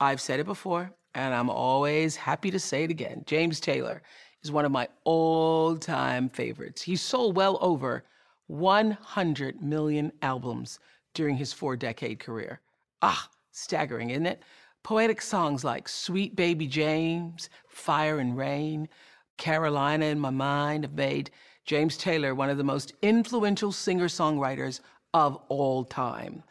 I've said it before, and I'm always happy to say it again. James Taylor is one of my all time favorites. He sold well over 100 million albums during his four decade career. Ah, staggering, isn't it? Poetic songs like Sweet Baby James, Fire and Rain, Carolina in My Mind have made James Taylor one of the most influential singer songwriters of all time.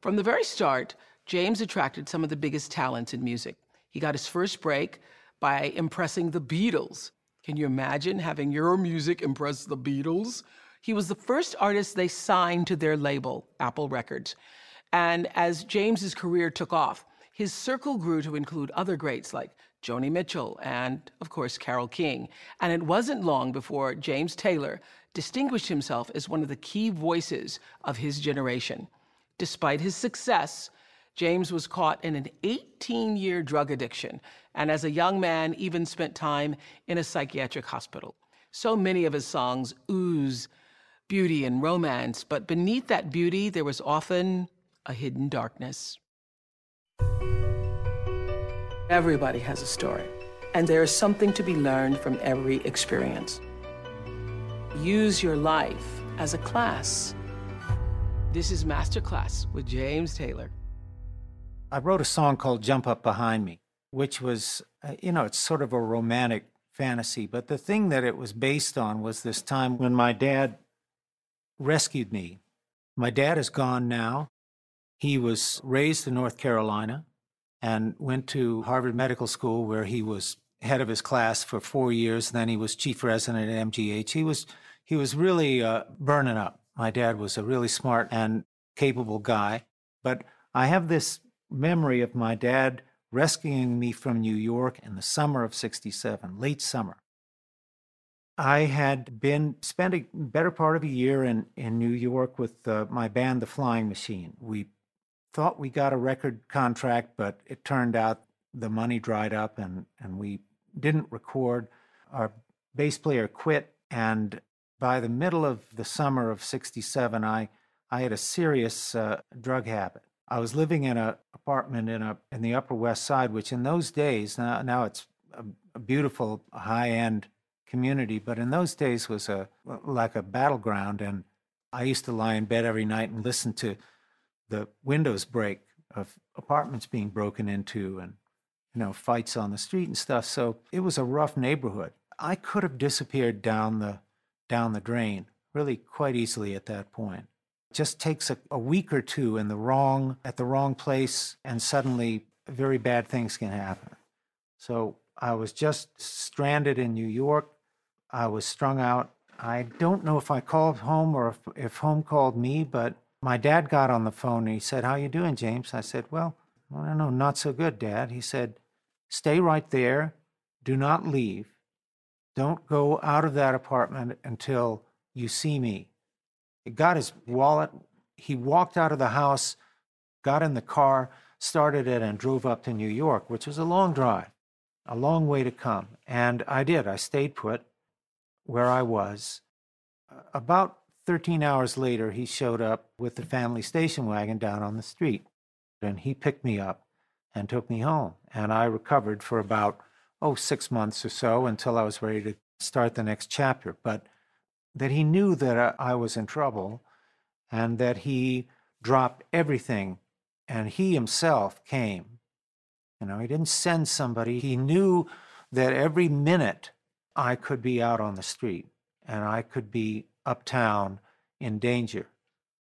From the very start, James attracted some of the biggest talents in music. He got his first break by impressing the Beatles. Can you imagine having your music impress the Beatles? He was the first artist they signed to their label, Apple Records. And as James's career took off, his circle grew to include other greats like Joni Mitchell and, of course, Carole King. And it wasn't long before James Taylor distinguished himself as one of the key voices of his generation. Despite his success, James was caught in an 18 year drug addiction, and as a young man, even spent time in a psychiatric hospital. So many of his songs ooze beauty and romance, but beneath that beauty, there was often a hidden darkness. Everybody has a story, and there is something to be learned from every experience. Use your life as a class. This is Masterclass with James Taylor. I wrote a song called Jump Up Behind Me, which was, uh, you know, it's sort of a romantic fantasy, but the thing that it was based on was this time when my dad rescued me. My dad is gone now. He was raised in North Carolina and went to Harvard Medical School, where he was head of his class for four years. Then he was chief resident at MGH. He was he was really uh, burning up. My dad was a really smart and capable guy, but I have this memory of my dad rescuing me from New York in the summer of '67, late summer. I had been spent a better part of a year in in New York with uh, my band, The Flying Machine. We thought we got a record contract, but it turned out the money dried up and, and we didn't record. Our bass player quit, and by the middle of the summer of 67, I, I had a serious uh, drug habit. I was living in an apartment in, a, in the Upper West Side, which in those days, now, now it's a, a beautiful high end community, but in those days was a, like a battleground. And I used to lie in bed every night and listen to the windows break of apartments being broken into and you know fights on the street and stuff so it was a rough neighborhood i could have disappeared down the down the drain really quite easily at that point just takes a, a week or two in the wrong at the wrong place and suddenly very bad things can happen so i was just stranded in new york i was strung out i don't know if i called home or if, if home called me but my dad got on the phone and he said, How you doing, James? I said, Well, I don't know, not so good, Dad. He said, Stay right there. Do not leave. Don't go out of that apartment until you see me. He got his wallet. He walked out of the house, got in the car, started it, and drove up to New York, which was a long drive, a long way to come. And I did. I stayed put where I was. About 13 hours later, he showed up with the family station wagon down on the street. And he picked me up and took me home. And I recovered for about, oh, six months or so until I was ready to start the next chapter. But that he knew that I was in trouble and that he dropped everything and he himself came. You know, he didn't send somebody. He knew that every minute I could be out on the street and I could be uptown in danger.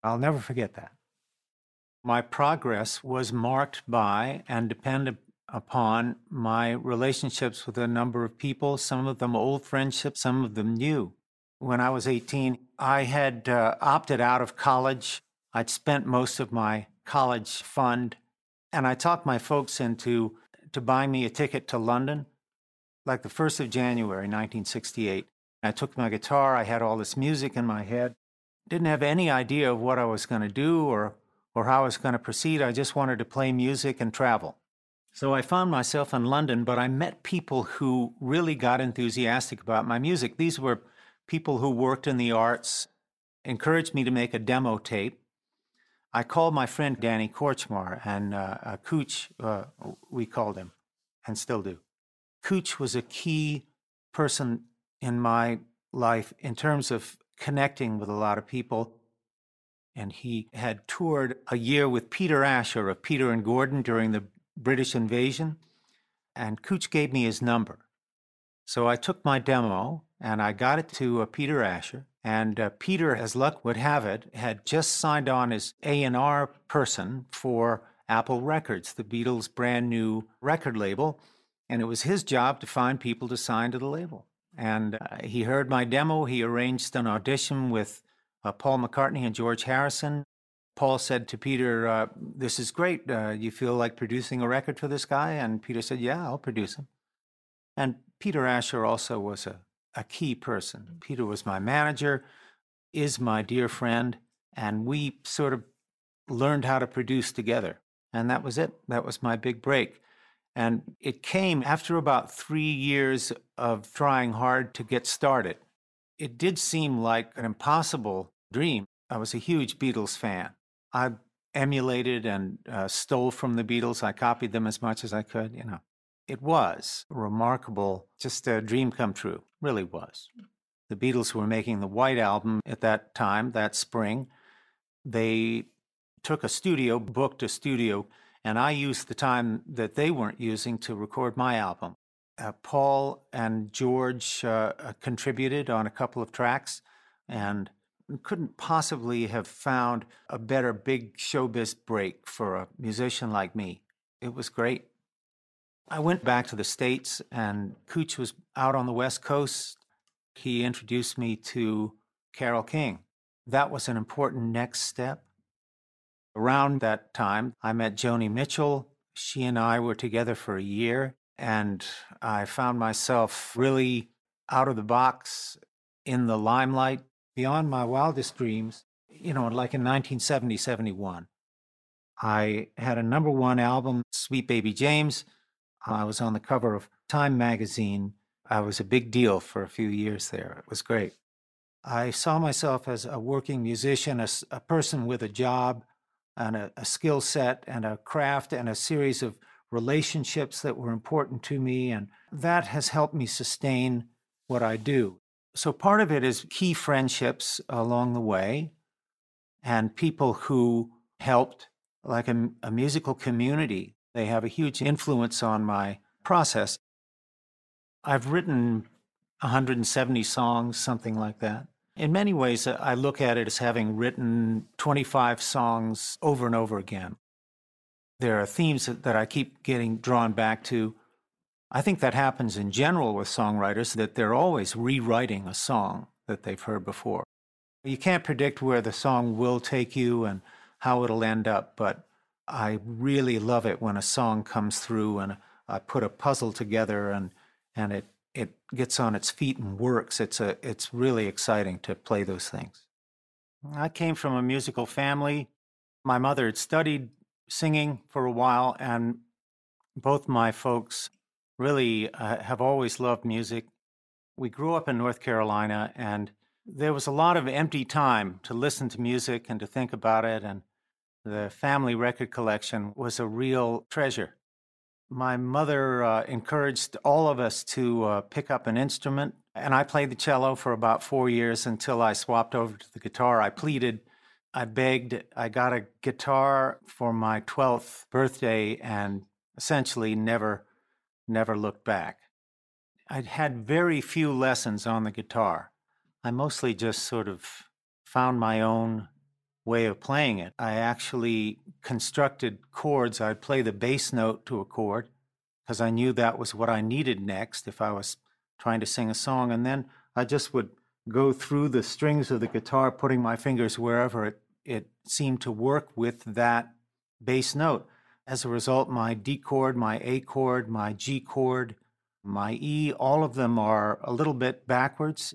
I'll never forget that. My progress was marked by and depended upon my relationships with a number of people, some of them old friendships, some of them new. When I was 18, I had uh, opted out of college. I'd spent most of my college fund, and I talked my folks into to buying me a ticket to London, like the 1st of January, 1968. I took my guitar, I had all this music in my head. Didn't have any idea of what I was going to do or, or how I was going to proceed. I just wanted to play music and travel. So I found myself in London, but I met people who really got enthusiastic about my music. These were people who worked in the arts, encouraged me to make a demo tape. I called my friend Danny Kortchmar, and uh, uh, Kootch, uh, we called him, and still do. Kootch was a key person in my life in terms of connecting with a lot of people. And he had toured a year with Peter Asher of Peter and Gordon during the British invasion. And Kootch gave me his number. So I took my demo and I got it to uh, Peter Asher. And uh, Peter, as luck would have it, had just signed on as A&R person for Apple Records, the Beatles' brand new record label. And it was his job to find people to sign to the label. And uh, he heard my demo. He arranged an audition with uh, Paul McCartney and George Harrison. Paul said to Peter, uh, This is great. Uh, you feel like producing a record for this guy? And Peter said, Yeah, I'll produce him. And Peter Asher also was a, a key person. Peter was my manager, is my dear friend, and we sort of learned how to produce together. And that was it. That was my big break. And it came after about three years of trying hard to get started. It did seem like an impossible dream. I was a huge Beatles fan. I emulated and uh, stole from the Beatles. I copied them as much as I could, you know. It was remarkable, just a dream come true, really was. The Beatles were making the White Album at that time, that spring. They took a studio, booked a studio and I used the time that they weren't using to record my album. Uh, Paul and George uh, uh, contributed on a couple of tracks and couldn't possibly have found a better big showbiz break for a musician like me. It was great. I went back to the States, and Kootch was out on the West Coast. He introduced me to Carole King. That was an important next step. Around that time, I met Joni Mitchell. She and I were together for a year, and I found myself really out of the box in the limelight beyond my wildest dreams, you know, like in 1970, 71. I had a number one album, Sweet Baby James. I was on the cover of Time magazine. I was a big deal for a few years there. It was great. I saw myself as a working musician, a, a person with a job, and a, a skill set and a craft and a series of relationships that were important to me. And that has helped me sustain what I do. So part of it is key friendships along the way and people who helped, like a, a musical community. They have a huge influence on my process. I've written 170 songs, something like that. In many ways, uh, I look at it as having written 25 songs over and over again. There are themes that I keep getting drawn back to. I think that happens in general with songwriters, that they're always rewriting a song that they've heard before. You can't predict where the song will take you and how it'll end up, but I really love it when a song comes through and I put a puzzle together and, and it it gets on its feet and works, it's a it's really exciting to play those things. I came from a musical family. My mother had studied singing for a while, and both my folks really uh, have always loved music. We grew up in North Carolina, and there was a lot of empty time to listen to music and to think about it. And the family record collection was a real treasure my mother uh, encouraged all of us to uh, pick up an instrument, and I played the cello for about four years until I swapped over to the guitar. I pleaded, I begged, I got a guitar for my 12th birthday and essentially never, never looked back. I'd had very few lessons on the guitar. I mostly just sort of found my own way of playing it. I actually constructed chords. I'd play the bass note to a chord because I knew that was what I needed next if I was trying to sing a song. And then I just would go through the strings of the guitar, putting my fingers wherever it, it seemed to work with that bass note. As a result, my D chord, my A chord, my G chord, my E, all of them are a little bit backwards.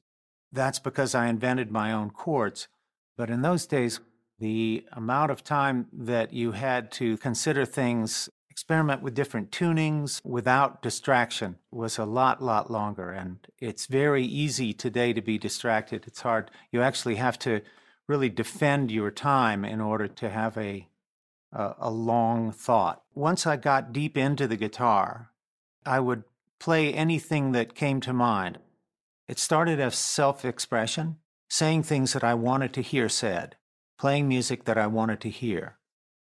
That's because I invented my own chords. But in those days, the amount of time that you had to consider things, experiment with different tunings without distraction was a lot, lot longer. And it's very easy today to be distracted. It's hard. You actually have to really defend your time in order to have a, a, a long thought. Once I got deep into the guitar, I would play anything that came to mind. It started as self expression, saying things that I wanted to hear said, playing music that I wanted to hear.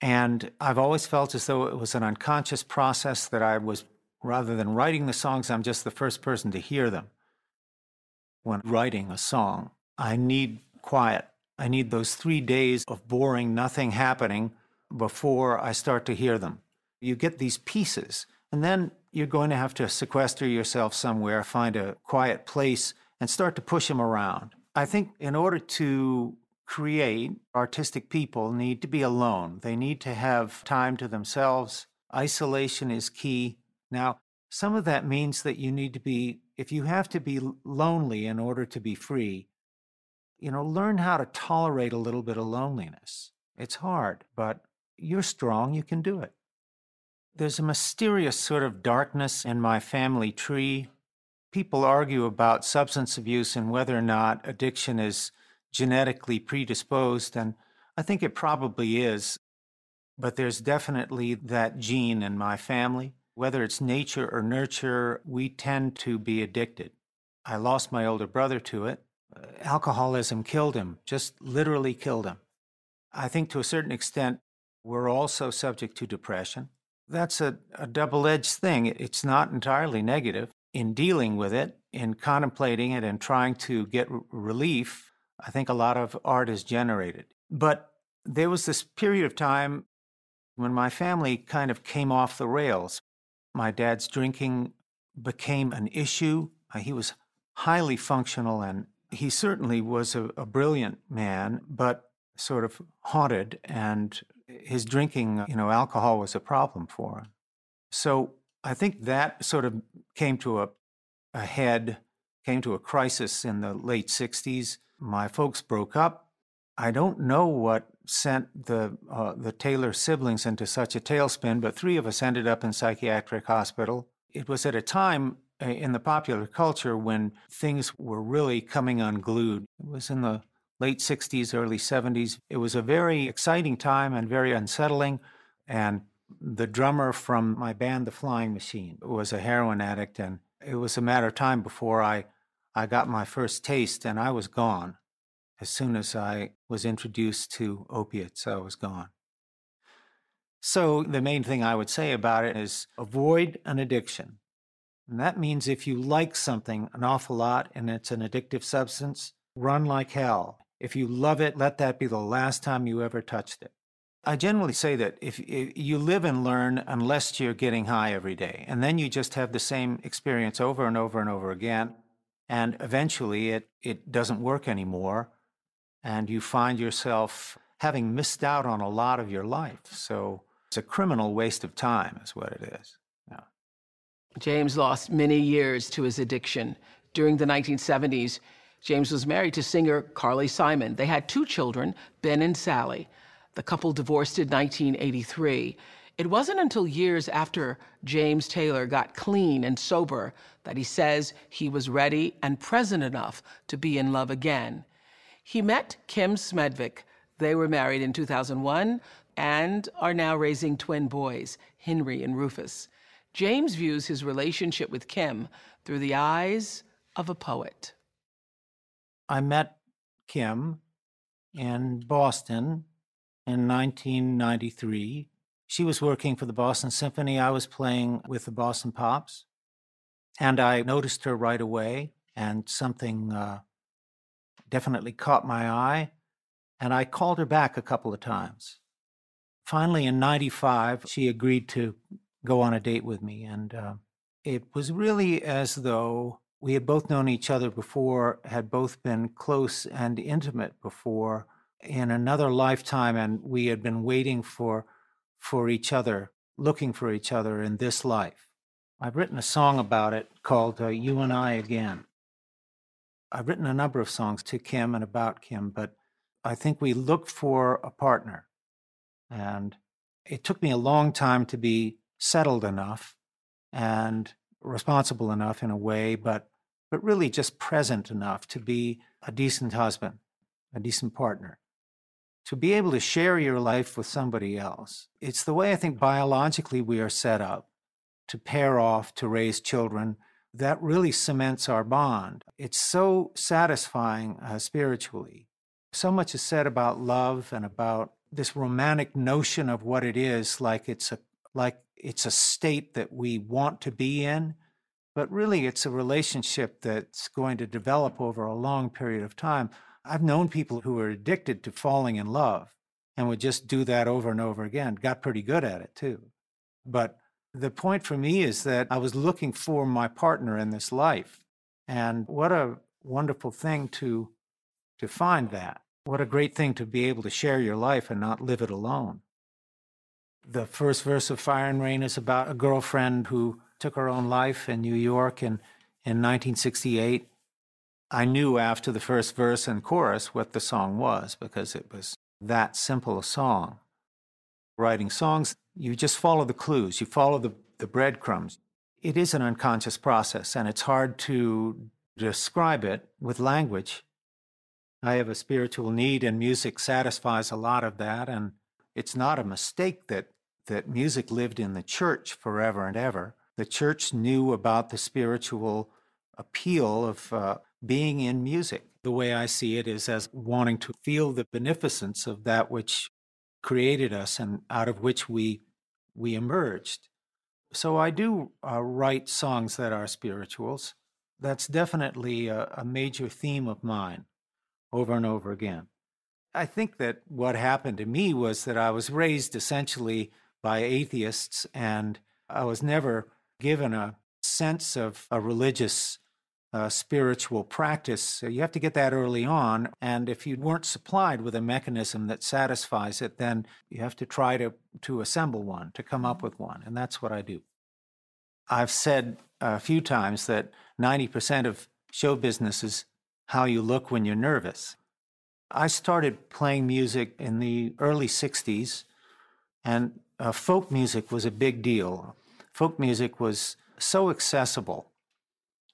And I've always felt as though it was an unconscious process that I was, rather than writing the songs, I'm just the first person to hear them. When writing a song, I need quiet. I need those three days of boring, nothing happening before I start to hear them. You get these pieces, and then you're going to have to sequester yourself somewhere, find a quiet place, and start to push them around. I think in order to create, artistic people need to be alone. They need to have time to themselves. Isolation is key. Now, some of that means that you need to be, if you have to be lonely in order to be free, you know, learn how to tolerate a little bit of loneliness. It's hard, but you're strong, you can do it. There's a mysterious sort of darkness in my family tree. People argue about substance abuse and whether or not addiction is genetically predisposed, and I think it probably is. But there's definitely that gene in my family. Whether it's nature or nurture, we tend to be addicted. I lost my older brother to it. Uh, alcoholism killed him, just literally killed him. I think to a certain extent, we're also subject to depression that's a, a double edged thing. It's not entirely negative. In dealing with it, in contemplating it, and trying to get r- relief, I think a lot of art is generated. But there was this period of time when my family kind of came off the rails. My dad's drinking became an issue. Uh, he was highly functional and he certainly was a, a brilliant man, but sort of haunted and his drinking, you know, alcohol was a problem for him. So I think that sort of came to a, a head, came to a crisis in the late 60s. My folks broke up. I don't know what sent the uh, the Taylor siblings into such a tailspin, but three of us ended up in psychiatric hospital. It was at a time uh, in the popular culture when things were really coming unglued. It was in the late 60s, early 70s. It was a very exciting time and very unsettling. And the drummer from my band, The Flying Machine, was a heroin addict. And it was a matter of time before I, I got my first taste, and I was gone. As soon as I was introduced to opiates, I was gone. So, the main thing I would say about it is avoid an addiction. And that means if you like something an awful lot and it's an addictive substance, run like hell. If you love it, let that be the last time you ever touched it. I generally say that if, if, you live and learn unless you're getting high every day, and then you just have the same experience over and over and over again, and eventually it, it doesn't work anymore, and you find yourself having missed out on a lot of your life. So it's a criminal waste of time, is what it is. Yeah. James lost many years to his addiction. During the 1970s, James was married to singer Carly Simon. They had two children, Ben and Sally. The couple divorced in 1983. It wasn't until years after James Taylor got clean and sober that he says he was ready and present enough to be in love again. He met Kim Smedvig. They were married in 2001 and are now raising twin boys, Henry and Rufus. James views his relationship with Kim through the eyes of a poet. I met Kim in Boston in 1993. She was working for the Boston Symphony. I was playing with the Boston Pops. And I noticed her right away, and something uh, definitely caught my eye. And I called her back a couple of times. Finally, in 95, she agreed to go on a date with me. And uh, it was really as though we had both known each other before, had both been close and intimate before in another lifetime, and we had been waiting for for each other, looking for each other in this life. I've written a song about it called uh, "You and I Again." I've written a number of songs to Kim and about Kim, but I think we looked for a partner, and it took me a long time to be settled enough and responsible enough in a way, but but really just present enough to be a decent husband, a decent partner. To be able to share your life with somebody else. It's the way I think biologically we are set up to pair off, to raise children. That really cements our bond. It's so satisfying uh, spiritually. So much is said about love and about this romantic notion of what it is, like it's a like it's a state that we want to be in, but really it's a relationship that's going to develop over a long period of time. I've known people who were addicted to falling in love and would just do that over and over again, got pretty good at it too. But the point for me is that I was looking for my partner in this life. And what a wonderful thing to to find that. What a great thing to be able to share your life and not live it alone. The first verse of Fire and Rain is about a girlfriend who took her own life in New York in, in 1968. I knew after the first verse and chorus what the song was because it was that simple a song. Writing songs, you just follow the clues, you follow the, the breadcrumbs. It is an unconscious process, and it's hard to describe it with language. I have a spiritual need, and music satisfies a lot of that. And it's not a mistake that, that music lived in the church forever and ever. The church knew about the spiritual appeal of uh, being in music. The way I see it is as wanting to feel the beneficence of that which created us and out of which we we emerged. So I do uh, write songs that are spirituals. That's definitely a, a major theme of mine over and over again. I think that what happened to me was that I was raised essentially by atheists, and I was never given a sense of a religious, uh, spiritual practice. So you have to get that early on. And if you weren't supplied with a mechanism that satisfies it, then you have to try to, to assemble one, to come up with one. And that's what I do. I've said a few times that 90% of show business is how you look when you're nervous. I started playing music in the early 60s, and uh, folk music was a big deal. Folk music was so accessible,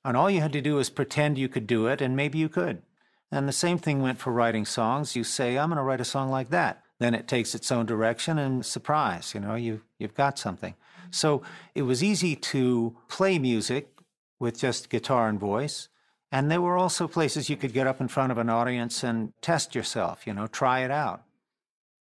and all you had to do was pretend you could do it, and maybe you could. And the same thing went for writing songs. You say, I'm going to write a song like that. Then it takes its own direction, and surprise, you know, you, you've got something. So it was easy to play music with just guitar and voice. And there were also places you could get up in front of an audience and test yourself, you know, try it out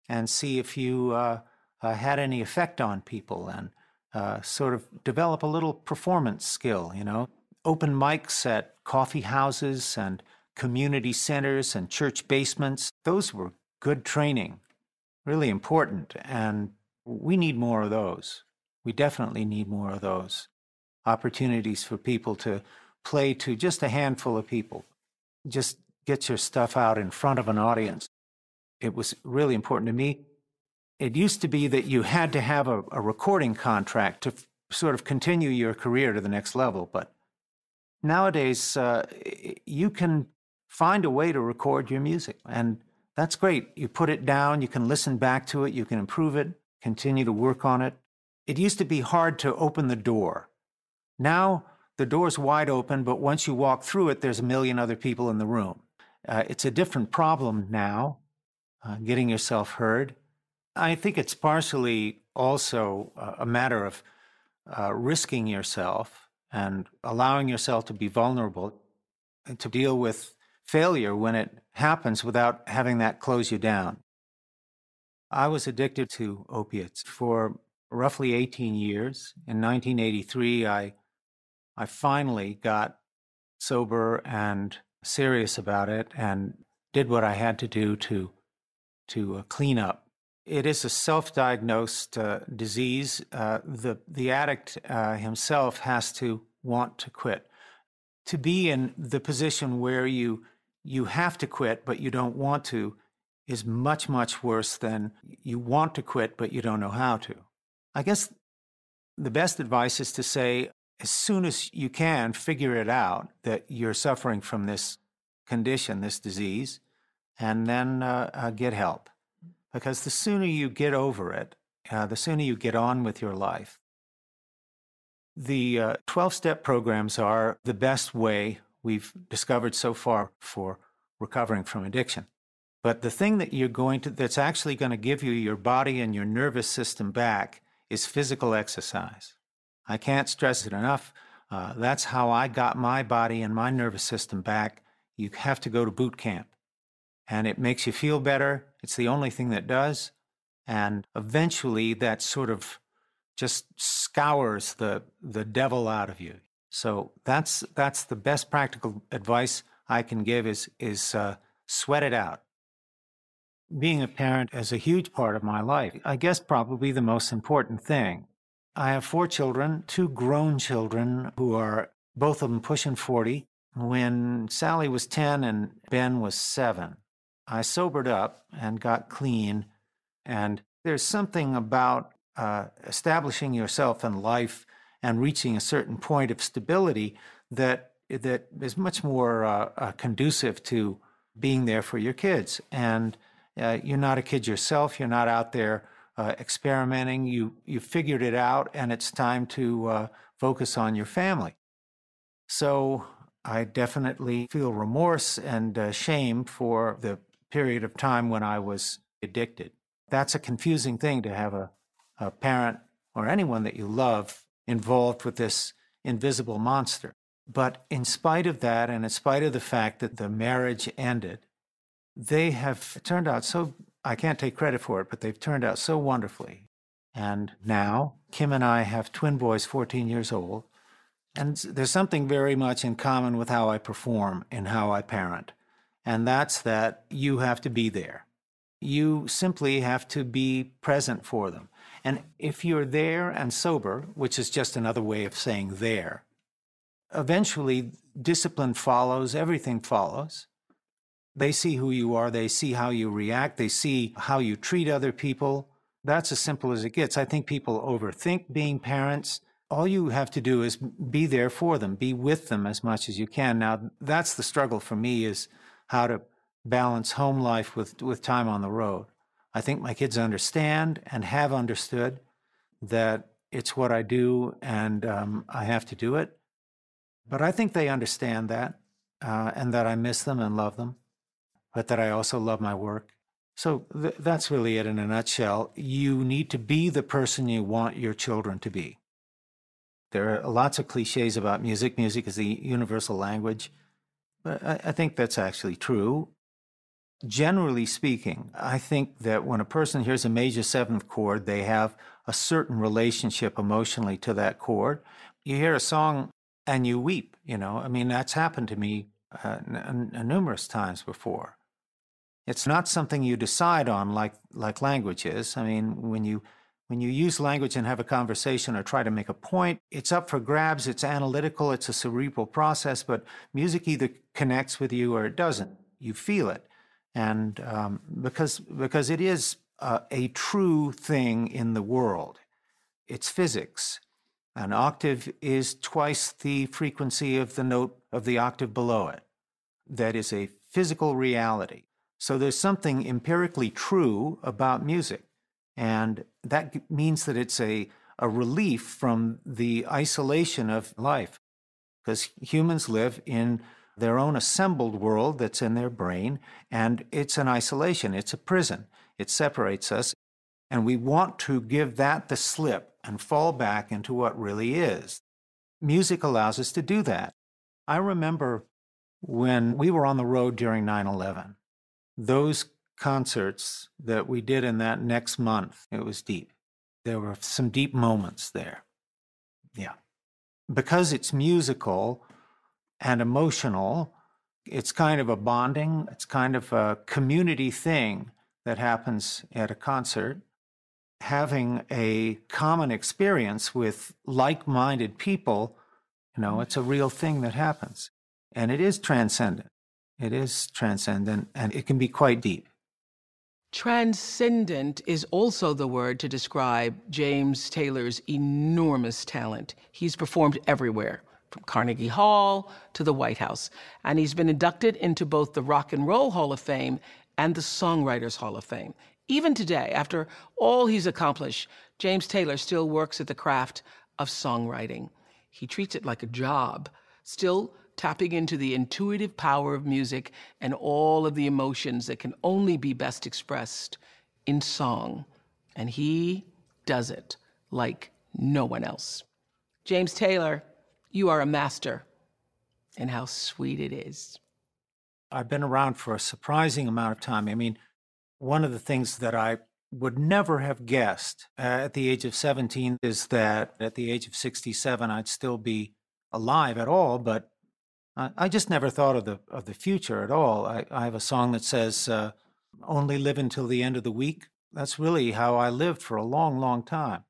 and see if you uh, uh, had any effect on people and uh, sort of develop a little performance skill, you know. Open mics at coffee houses and community centers and church basements, those were good training, really important. And we need more of those. We definitely need more of those opportunities for people to play to just a handful of people. Just get your stuff out in front of an audience. It was really important to me. It used to be that you had to have a, a recording contract to f- sort of continue your career to the next level. But nowadays, uh, you can find a way to record your music. And that's great. You put it down, you can listen back to it, you can improve it, continue to work on it. It used to be hard to open the door. Now, the door's wide open, but once you walk through it, there's a million other people in the room. Uh, it's a different problem now, uh, getting yourself heard. I think it's partially also a matter of uh, risking yourself and allowing yourself to be vulnerable and to deal with failure when it happens without having that close you down. I was addicted to opiates for roughly 18 years. In 1983, I I finally got sober and serious about it and did what I had to do to to uh, clean up. It is a self-diagnosed uh, disease. Uh, the the addict uh, himself has to want to quit. To be in the position where you you have to quit but you don't want to is much much worse than you want to quit but you don't know how to. I guess the best advice is to say as soon as you can, figure it out that you're suffering from this condition, this disease, and then uh, uh, get help. Because the sooner you get over it, uh, the sooner you get on with your life. The 12 uh, step programs are the best way we've discovered so far for recovering from addiction. But the thing that you're going to, that's actually going to give you your body and your nervous system back is physical exercise. I can't stress it enough. Uh, that's how I got my body and my nervous system back. You have to go to boot camp. And it makes you feel better. It's the only thing that does. And eventually that sort of just scours the, the devil out of you. So that's, that's the best practical advice I can give is, is uh, sweat it out. Being a parent is a huge part of my life. I guess probably the most important thing. I have four children, two grown children who are both of them pushing 40. When Sally was 10 and Ben was seven, I sobered up and got clean. And there's something about uh, establishing yourself in life and reaching a certain point of stability that that is much more uh, uh, conducive to being there for your kids. And uh, you're not a kid yourself. You're not out there uh, experimenting. You you figured it out, and it's time to uh, focus on your family. So I definitely feel remorse and shame for the period of time when I was addicted. That's a confusing thing to have a, a parent or anyone that you love involved with this invisible monster. But in spite of that, and in spite of the fact that the marriage ended, they have turned out so, I can't take credit for it, but they've turned out so wonderfully. And now, Kim and I have twin boys, 14 years old. And there's something very much in common with how I perform and how I parent. And that's that you have to be there. You simply have to be present for them. And if you're there and sober, which is just another way of saying there, eventually discipline follows, everything follows. They see who you are, they see how you react, they see how you treat other people. That's as simple as it gets. I think people overthink being parents. All you have to do is be there for them, be with them as much as you can. Now, that's the struggle for me is how to balance home life with, with time on the road. I think my kids understand and have understood that it's what I do and um, I have to do it. But I think they understand that uh, and that I miss them and love them, but that I also love my work. So th- that's really it in a nutshell. You need to be the person you want your children to be. There are lots of cliches about music. Music is the universal language. I, I think that's actually true. Generally speaking, I think that when a person hears a major seventh chord, they have a certain relationship emotionally to that chord. You hear a song and you weep. You know, I mean, that's happened to me uh, n- n- numerous times before. It's not something you decide on like like language is. I mean, when you when you use language and have a conversation or try to make a point, it's up for grabs. It's analytical. It's a cerebral process. But music either connects with you or it doesn't. You feel it, and um, because because it is uh, a true thing in the world, it's physics. An octave is twice the frequency of the note of the octave below it. That is a physical reality. So there's something empirically true about music. And that means that it's a, a relief from the isolation of life. Because humans live in their own assembled world that's in their brain, and it's an isolation, it's a prison. It separates us. And we want to give that the slip and fall back into what really is. Music allows us to do that. I remember when we were on the road during 9 11, those concerts that we did in that next month, it was deep. There were some deep moments there. Yeah. Because it's musical and emotional, it's kind of a bonding, it's kind of a community thing that happens at a concert having a common experience with like minded people, you know, it's a real thing that happens. And it is transcendent. It is transcendent and it can be quite deep. Transcendent is also the word to describe James Taylor's enormous talent. He's performed everywhere, from Carnegie Hall to the White House, and he's been inducted into both the Rock and Roll Hall of Fame and the Songwriters Hall of Fame. Even today, after all he's accomplished, James Taylor still works at the craft of songwriting. He treats it like a job, still tapping into the intuitive power of music and all of the emotions that can only be best expressed in song. And he does it like no one else. James Taylor, you are a master. And how sweet it is. I've been around for a surprising amount of time. I mean, one of the things that I would never have guessed uh, at the age of 17 is that at the age of 67 I'd still be alive at all, but I, just never thought of the of the future at all. I, I have a song that says uh, "Only live until the end of the week." That's really how I lived for a long, long time.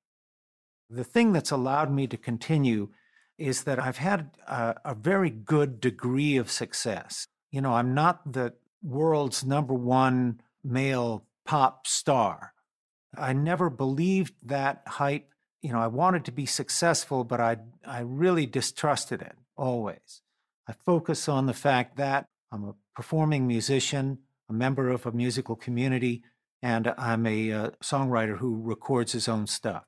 The thing that's allowed me to continue is that I've had a, a very good degree of success. You know, I'm not the world's number one male pop star. I never believed that hype. You know, I wanted to be successful, but I I really distrusted it always. I focus on the fact that I'm a performing musician, a member of a musical community, and I'm a uh, songwriter who records his own stuff.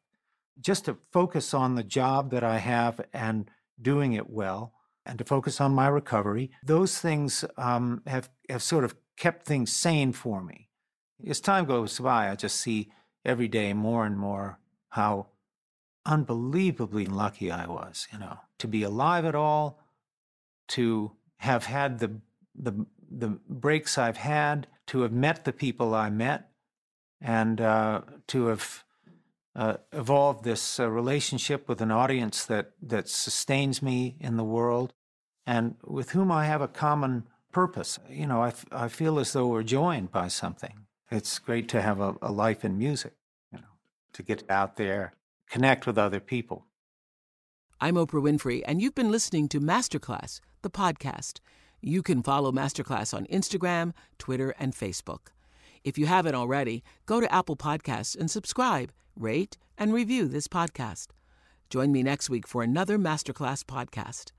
Just to focus on the job that I have and doing it well, and to focus on my recovery, those things um, have, have sort of kept things sane for me. As time goes by, I just see every day more and more how unbelievably lucky I was, you know, to be alive at all, to have had the the the breaks I've had, to have met the people I met, and uh, to have uh, evolved this uh, relationship with an audience that that sustains me in the world, and with whom I have a common purpose. You know, I, I feel as though we're joined by something. It's great to have a, a life in music, you know, to get out there, connect with other people. I'm Oprah Winfrey, and you've been listening to Masterclass, the podcast. You can follow Masterclass on Instagram, Twitter, and Facebook. If you haven't already, go to Apple Podcasts and subscribe, rate, and review this podcast. Join me next week for another Masterclass podcast.